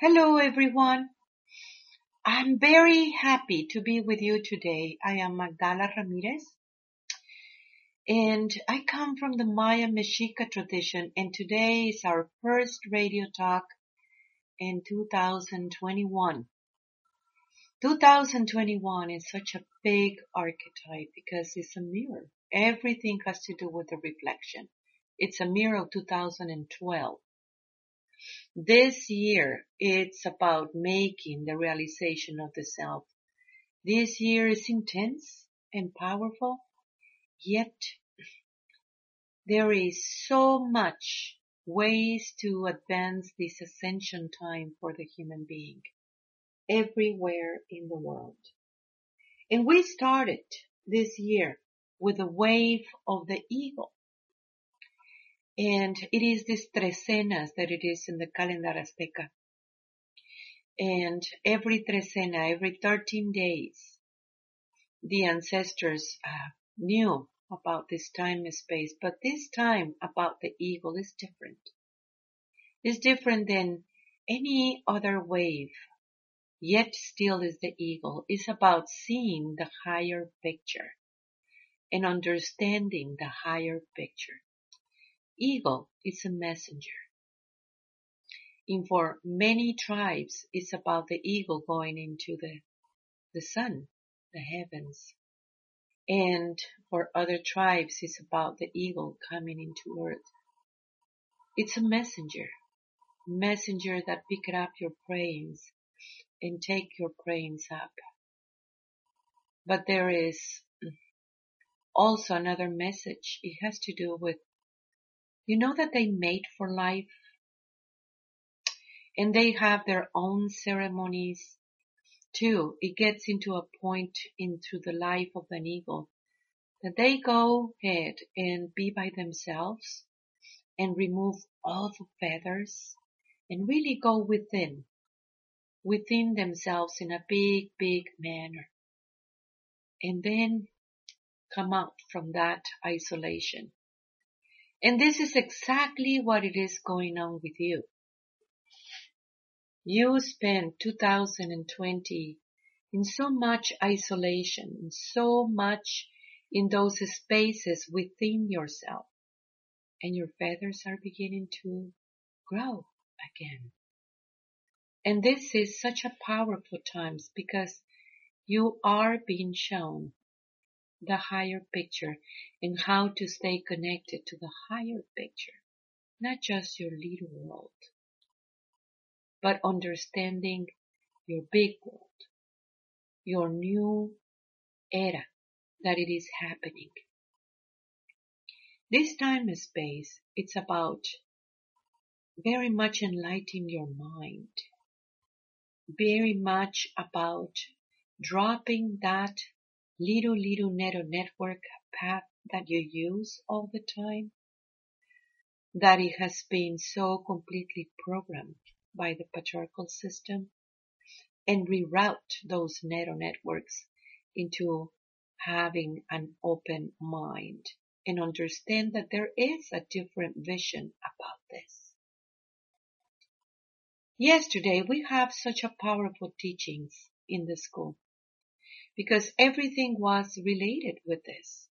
Hello everyone. I'm very happy to be with you today. I am Magdala Ramirez and I come from the Maya Mexica tradition and today is our first radio talk in 2021. 2021 is such a big archetype because it's a mirror. Everything has to do with the reflection. It's a mirror of 2012. This year, it's about making the realization of the self. This year is intense and powerful, yet there is so much ways to advance this ascension time for the human being everywhere in the world. And we started this year with the wave of the eagle. And it is this trecenas that it is in the calendar Azteca. And every trecena, every 13 days, the ancestors uh, knew about this time and space, but this time about the eagle is different. It's different than any other wave, yet still is the eagle. It's about seeing the higher picture and understanding the higher picture. Eagle is a messenger. And for many tribes, it's about the eagle going into the, the sun, the heavens. And for other tribes, it's about the eagle coming into earth. It's a messenger, messenger that pick up your prayings and take your prayings up. But there is also another message. It has to do with you know that they mate for life and they have their own ceremonies too. It gets into a point into the life of an eagle that they go ahead and be by themselves and remove all the feathers and really go within, within themselves in a big, big manner. And then come out from that isolation and this is exactly what it is going on with you. You spent 2020 in so much isolation, in so much in those spaces within yourself. And your feathers are beginning to grow again. And this is such a powerful times because you are being shown the higher picture and how to stay connected to the higher picture, not just your little world, but understanding your big world, your new era that it is happening. This time and space, it's about very much enlightening your mind, very much about dropping that little, little neural network path that you use all the time, that it has been so completely programmed by the patriarchal system and reroute those neural networks into having an open mind and understand that there is a different vision about this. Yesterday we have such a powerful teachings in the school because everything was related with this.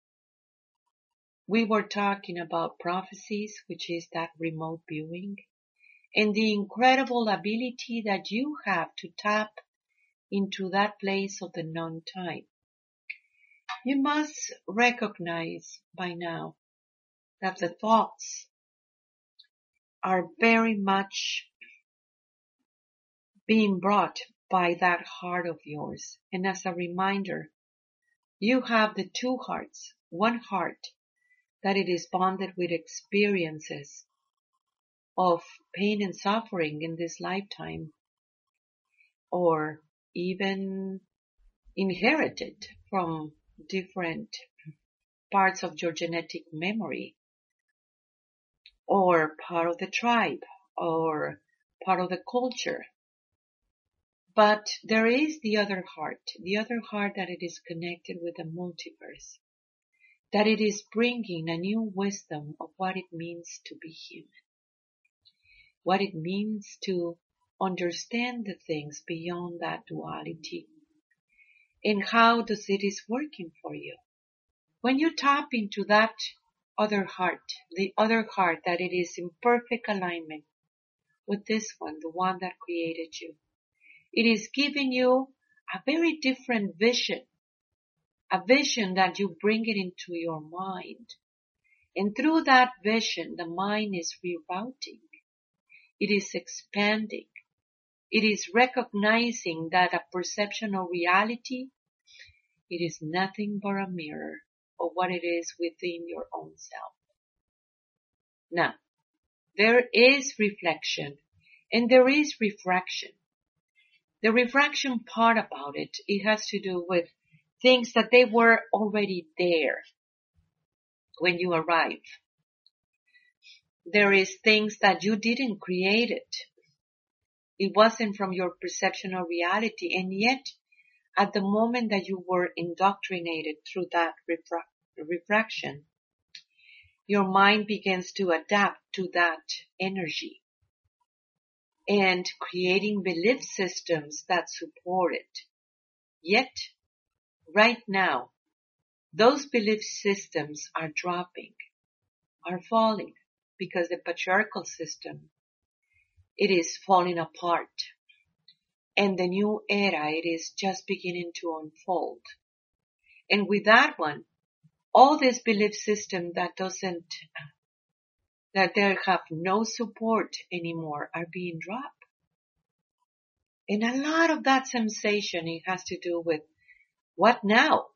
We were talking about prophecies, which is that remote viewing, and the incredible ability that you have to tap into that place of the non-time. You must recognize by now that the thoughts are very much being brought by that heart of yours. And as a reminder, you have the two hearts, one heart that it is bonded with experiences of pain and suffering in this lifetime or even inherited from different parts of your genetic memory or part of the tribe or part of the culture but there is the other heart, the other heart that it is connected with the multiverse, that it is bringing a new wisdom of what it means to be human, what it means to understand the things beyond that duality and how the city is working for you. When you tap into that other heart, the other heart that it is in perfect alignment with this one, the one that created you, it is giving you a very different vision, a vision that you bring it into your mind. And through that vision, the mind is rerouting. It is expanding. It is recognizing that a perception of reality, it is nothing but a mirror of what it is within your own self. Now, there is reflection and there is refraction. The refraction part about it, it has to do with things that they were already there when you arrive. There is things that you didn't create it. It wasn't from your perception of reality and yet at the moment that you were indoctrinated through that refra- refraction, your mind begins to adapt to that energy and creating belief systems that support it. Yet, right now, those belief systems are dropping, are falling because the patriarchal system, it is falling apart. And the new era, it is just beginning to unfold. And with that one, all this belief system that doesn't that they have no support anymore are being dropped. And a lot of that sensation, it has to do with what now?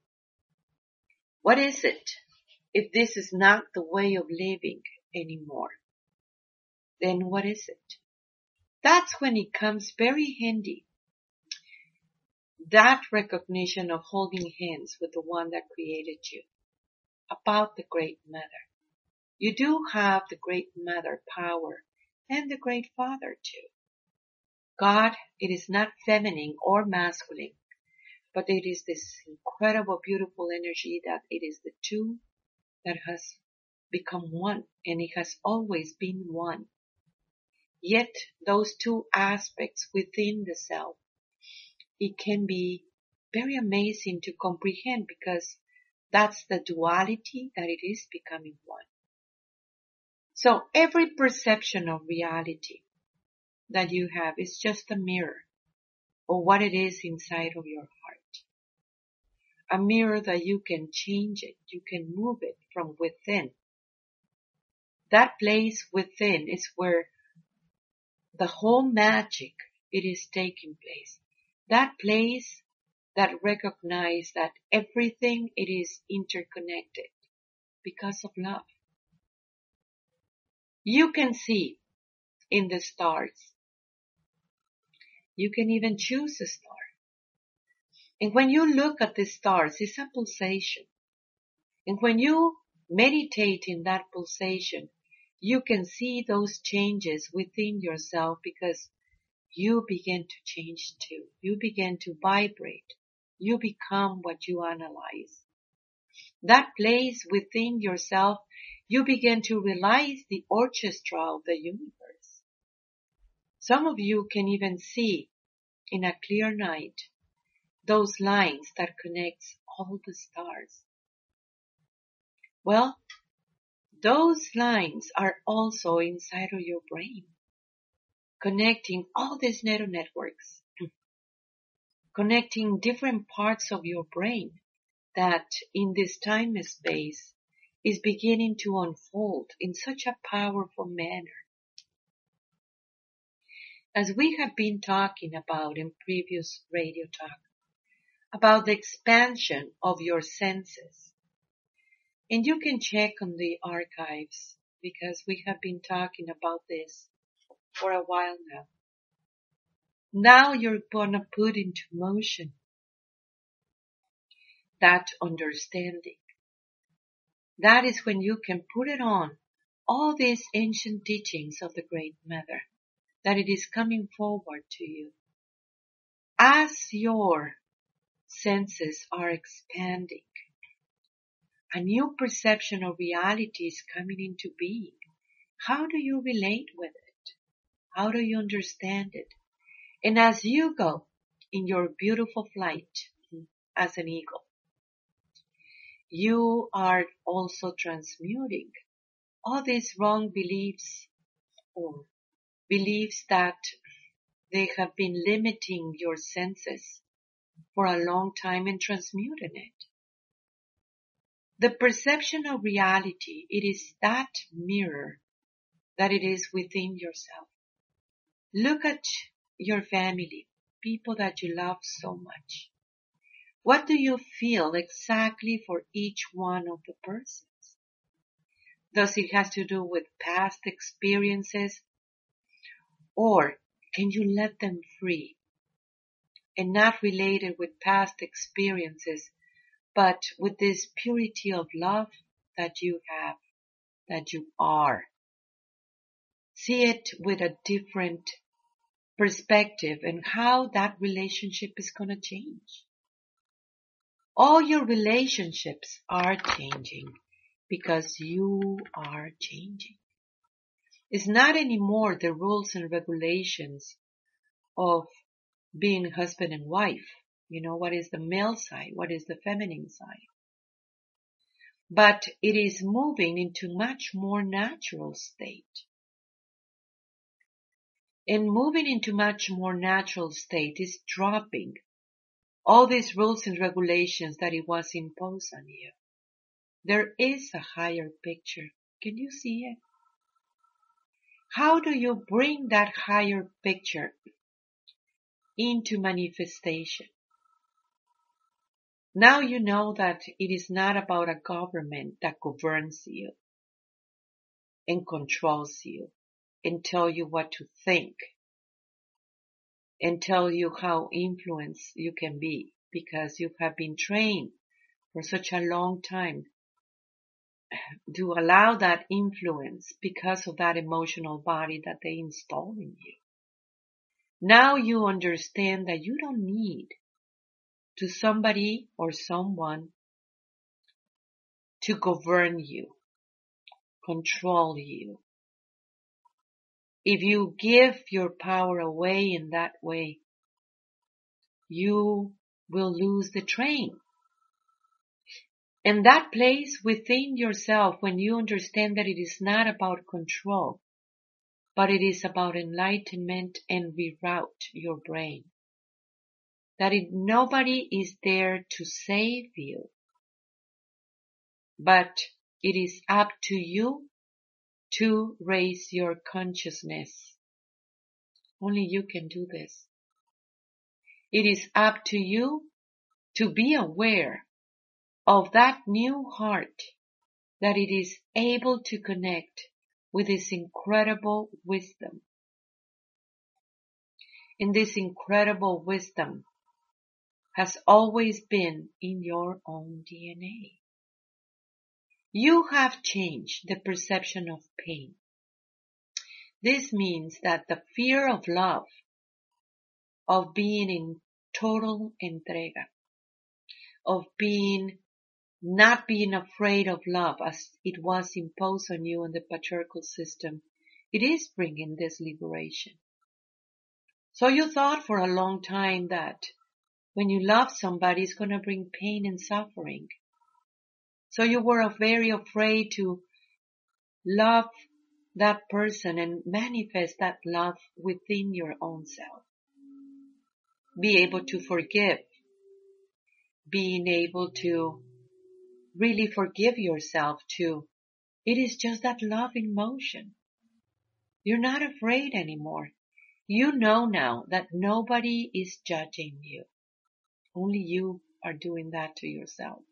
What is it? If this is not the way of living anymore, then what is it? That's when it comes very handy. That recognition of holding hands with the one that created you about the great mother. You do have the great mother power and the great father too. God, it is not feminine or masculine, but it is this incredible, beautiful energy that it is the two that has become one and it has always been one. Yet those two aspects within the self, it can be very amazing to comprehend because that's the duality that it is becoming one. So every perception of reality that you have is just a mirror of what it is inside of your heart. A mirror that you can change it, you can move it from within. That place within is where the whole magic it is taking place. That place that recognize that everything it is interconnected because of love. You can see in the stars. You can even choose a star. And when you look at the stars, it's a pulsation. And when you meditate in that pulsation, you can see those changes within yourself because you begin to change too. You begin to vibrate. You become what you analyze. That place within yourself you begin to realize the orchestra of the universe. Some of you can even see in a clear night those lines that connects all the stars. Well, those lines are also inside of your brain, connecting all these neural networks, connecting different parts of your brain that in this time space is beginning to unfold in such a powerful manner. As we have been talking about in previous radio talk, about the expansion of your senses. And you can check on the archives because we have been talking about this for a while now. Now you're gonna put into motion that understanding that is when you can put it on all these ancient teachings of the Great Mother, that it is coming forward to you. As your senses are expanding, a new perception of reality is coming into being. How do you relate with it? How do you understand it? And as you go in your beautiful flight as an eagle, you are also transmuting all these wrong beliefs or beliefs that they have been limiting your senses for a long time and transmuting it. The perception of reality, it is that mirror that it is within yourself. Look at your family, people that you love so much. What do you feel exactly for each one of the persons? Does it have to do with past experiences? Or can you let them free and not related with past experiences, but with this purity of love that you have, that you are? See it with a different perspective and how that relationship is going to change. All your relationships are changing because you are changing. It's not anymore the rules and regulations of being husband and wife. You know, what is the male side? What is the feminine side? But it is moving into much more natural state. And moving into much more natural state is dropping all these rules and regulations that it was imposed on you. There is a higher picture. Can you see it? How do you bring that higher picture into manifestation? Now you know that it is not about a government that governs you and controls you and tell you what to think and tell you how influence you can be because you have been trained for such a long time to allow that influence because of that emotional body that they install in you. Now you understand that you don't need to somebody or someone to govern you, control you, if you give your power away in that way, you will lose the train. And that place within yourself, when you understand that it is not about control, but it is about enlightenment and reroute your brain. That it, nobody is there to save you, but it is up to you to raise your consciousness. Only you can do this. It is up to you to be aware of that new heart that it is able to connect with this incredible wisdom. And this incredible wisdom has always been in your own DNA. You have changed the perception of pain. This means that the fear of love, of being in total entrega, of being not being afraid of love as it was imposed on you in the patriarchal system, it is bringing this liberation. So you thought for a long time that when you love somebody, it's going to bring pain and suffering. So you were very afraid to love that person and manifest that love within your own self. Be able to forgive. Being able to really forgive yourself too. It is just that love in motion. You're not afraid anymore. You know now that nobody is judging you. Only you are doing that to yourself.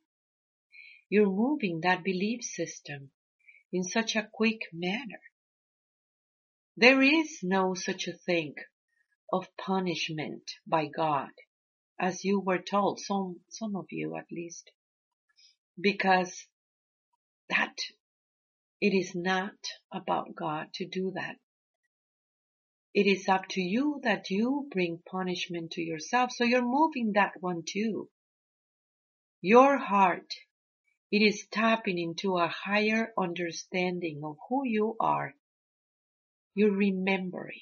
You're moving that belief system in such a quick manner. There is no such a thing of punishment by God, as you were told, some, some of you at least, because that it is not about God to do that. It is up to you that you bring punishment to yourself. So you're moving that one too. Your heart it is tapping into a higher understanding of who you are. You're remembering.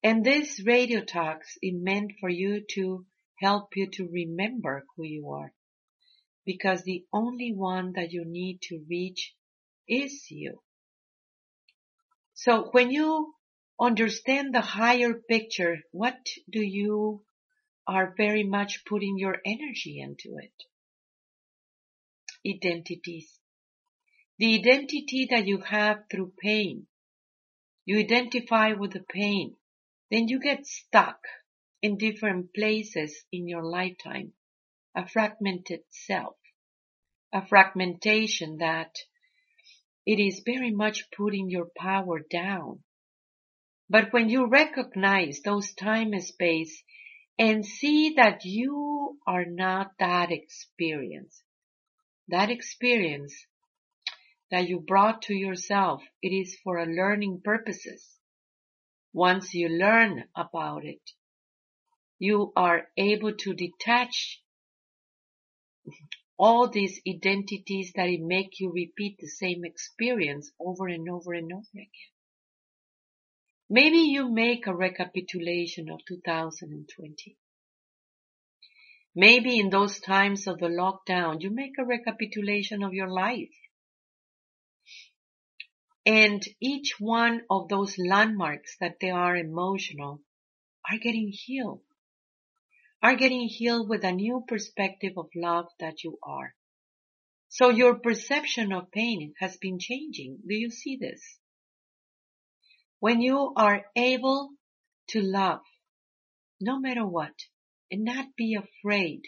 And this radio talks is meant for you to help you to remember who you are. Because the only one that you need to reach is you. So when you understand the higher picture, what do you are very much putting your energy into it? Identities. The identity that you have through pain. You identify with the pain. Then you get stuck in different places in your lifetime. A fragmented self. A fragmentation that it is very much putting your power down. But when you recognize those time and space and see that you are not that experience, that experience that you brought to yourself, it is for a learning purposes. Once you learn about it, you are able to detach all these identities that make you repeat the same experience over and over and over again. Maybe you make a recapitulation of 2020. Maybe in those times of the lockdown, you make a recapitulation of your life. And each one of those landmarks that they are emotional are getting healed are getting healed with a new perspective of love that you are. So your perception of pain has been changing. Do you see this? When you are able to love, no matter what, and not be afraid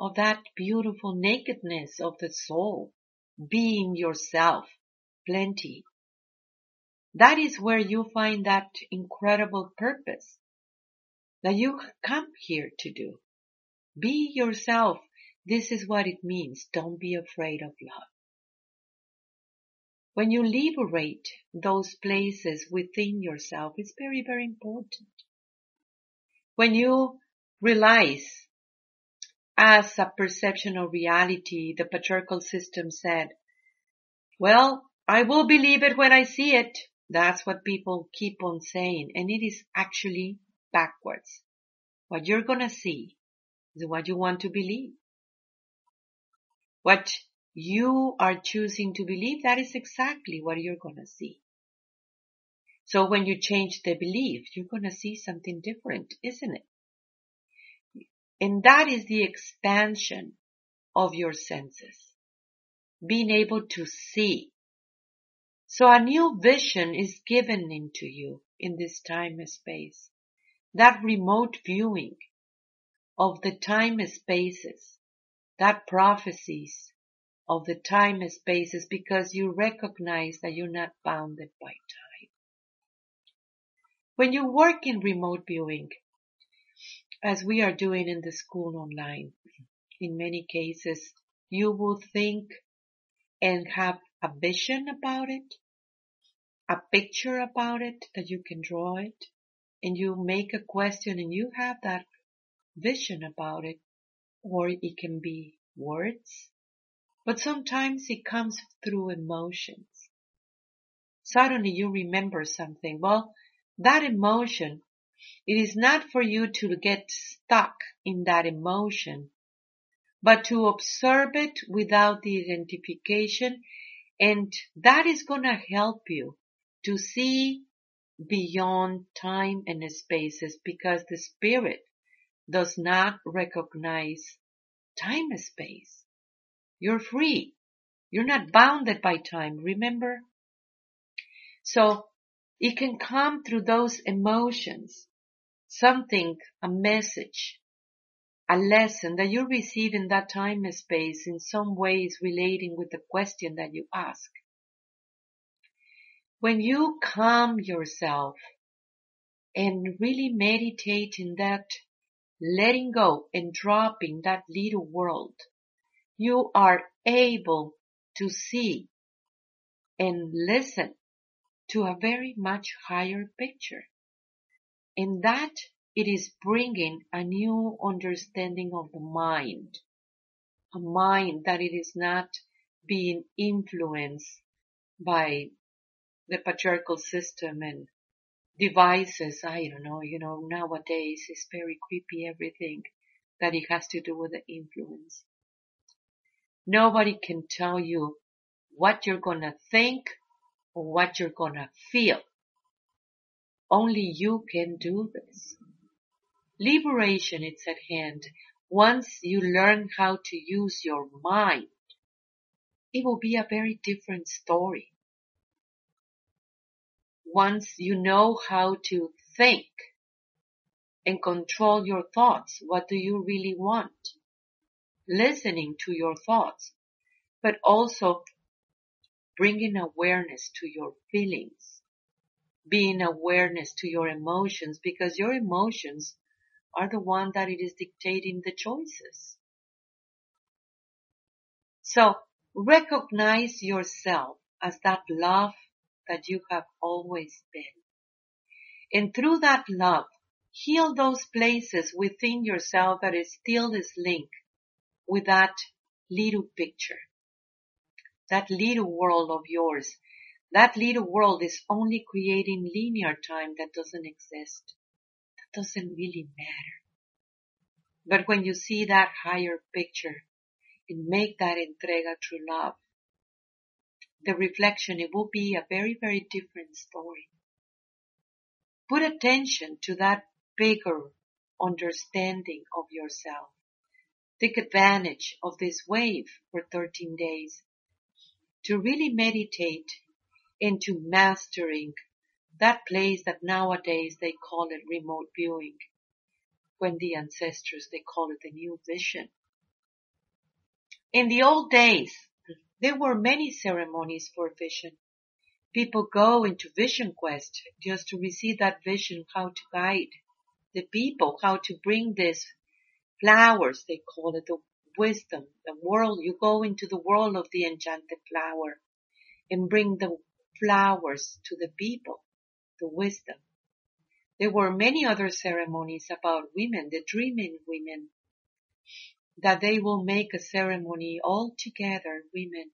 of that beautiful nakedness of the soul, being yourself, plenty. That is where you find that incredible purpose that you come here to do. Be yourself. This is what it means. Don't be afraid of love. When you liberate those places within yourself, it's very, very important. When you realize as a perception of reality, the patriarchal system said, well, I will believe it when I see it. That's what people keep on saying. And it is actually backwards. What you're gonna see is what you want to believe. What you are choosing to believe, that is exactly what you're gonna see. So when you change the belief, you're gonna see something different, isn't it? And that is the expansion of your senses. Being able to see. So a new vision is given into you in this time and space that remote viewing of the time and spaces, that prophecies of the time and spaces because you recognize that you're not bounded by time. When you work in remote viewing, as we are doing in the school online, in many cases, you will think and have a vision about it, a picture about it that you can draw it, and you make a question and you have that vision about it, or it can be words, but sometimes it comes through emotions. Suddenly you remember something. Well, that emotion, it is not for you to get stuck in that emotion, but to observe it without the identification. And that is going to help you to see beyond time and spaces because the spirit does not recognize time and space. You're free. You're not bounded by time, remember? So it can come through those emotions, something, a message, a lesson that you receive in that time and space in some ways relating with the question that you ask. When you calm yourself and really meditate in that letting go and dropping that little world, you are able to see and listen to a very much higher picture. And that it is bringing a new understanding of the mind, a mind that it is not being influenced by the patriarchal system and devices. I don't know, you know, nowadays it's very creepy everything that it has to do with the influence. Nobody can tell you what you're gonna think or what you're gonna feel. Only you can do this. Liberation is at hand once you learn how to use your mind. It will be a very different story. Once you know how to think and control your thoughts, what do you really want? Listening to your thoughts, but also bringing awareness to your feelings, being awareness to your emotions because your emotions are the one that it is dictating the choices. So recognize yourself as that love that you have always been. And through that love, heal those places within yourself that is still is linked with that little picture, that little world of yours. That little world is only creating linear time that doesn't exist That doesn't really matter. But when you see that higher picture and make that entrega through love, the reflection, it will be a very, very different story. Put attention to that bigger understanding of yourself. Take advantage of this wave for 13 days to really meditate into mastering that place that nowadays they call it remote viewing. When the ancestors, they call it the new vision. In the old days, there were many ceremonies for vision. People go into vision quest just to receive that vision, how to guide the people, how to bring this flowers, they call it the wisdom, the world, you go into the world of the enchanted flower and bring the flowers to the people the wisdom. There were many other ceremonies about women, the dreaming women, that they will make a ceremony all together, women,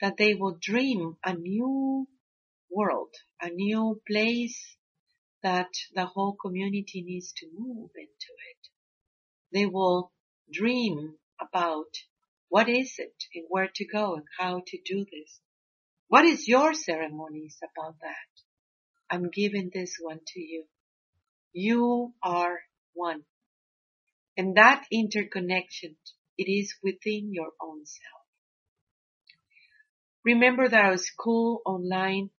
that they will dream a new world, a new place that the whole community needs to move into it. They will dream about what is it and where to go and how to do this. What is your ceremonies about that? I'm giving this one to you. You are one. And that interconnection, it is within your own self. Remember that our school online,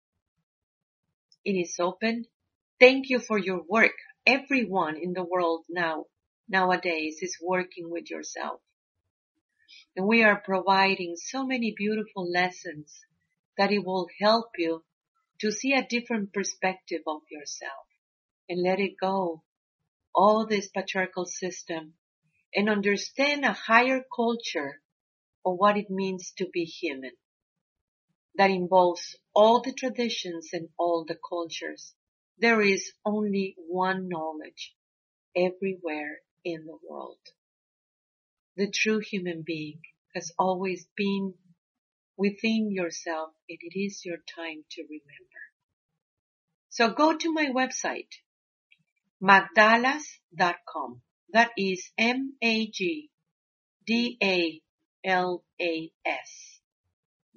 it is open. Thank you for your work. Everyone in the world now, nowadays is working with yourself. And we are providing so many beautiful lessons that it will help you to see a different perspective of yourself and let it go. All this patriarchal system and understand a higher culture of what it means to be human that involves all the traditions and all the cultures. There is only one knowledge everywhere in the world. The true human being has always been within yourself and it is your time to remember. So go to my website, magdalas.com. That is M-A-G-D-A-L-A-S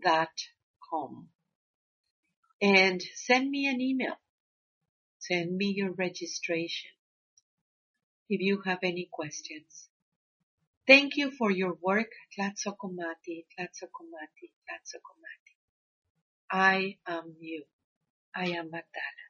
dot com. And send me an email. Send me your registration if you have any questions. Thank you for your work, Tlazohcamati, Tlazohcamati, Tlazohcamati. I am you. I am Magdala.